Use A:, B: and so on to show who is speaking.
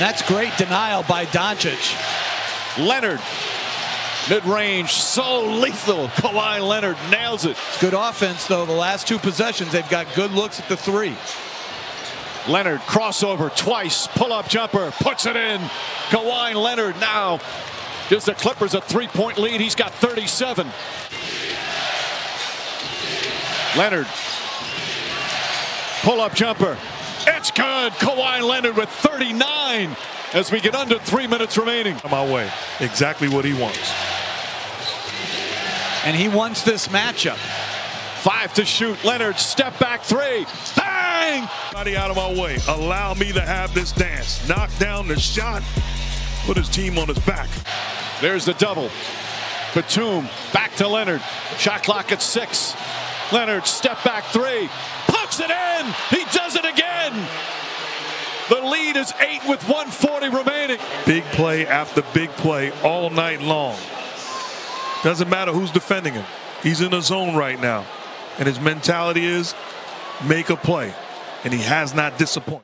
A: that's great denial by Doncic.
B: Leonard. Mid-range, so lethal. Kawhi Leonard nails it.
A: Good offense, though. The last two possessions, they've got good looks at the three.
B: Leonard crossover twice, pull-up jumper, puts it in. Kawhi Leonard now gives the Clippers a three-point lead. He's got 37. Leonard, pull-up jumper. It's good. Kawhi Leonard with 39 as we get under three minutes remaining.
C: My way. Exactly what he wants.
A: And he wants this matchup.
B: Five to shoot. Leonard, step back three. Bang!
C: Body out of my way. Allow me to have this dance. Knock down the shot. Put his team on his back.
B: There's the double. Batum back to Leonard. Shot clock at six. Leonard, step back three. Puts it in. He does it again. The lead is eight with 140 remaining.
C: Big play after big play all night long. Doesn't matter who's defending him. He's in a zone right now. And his mentality is make a play. And he has not disappointed.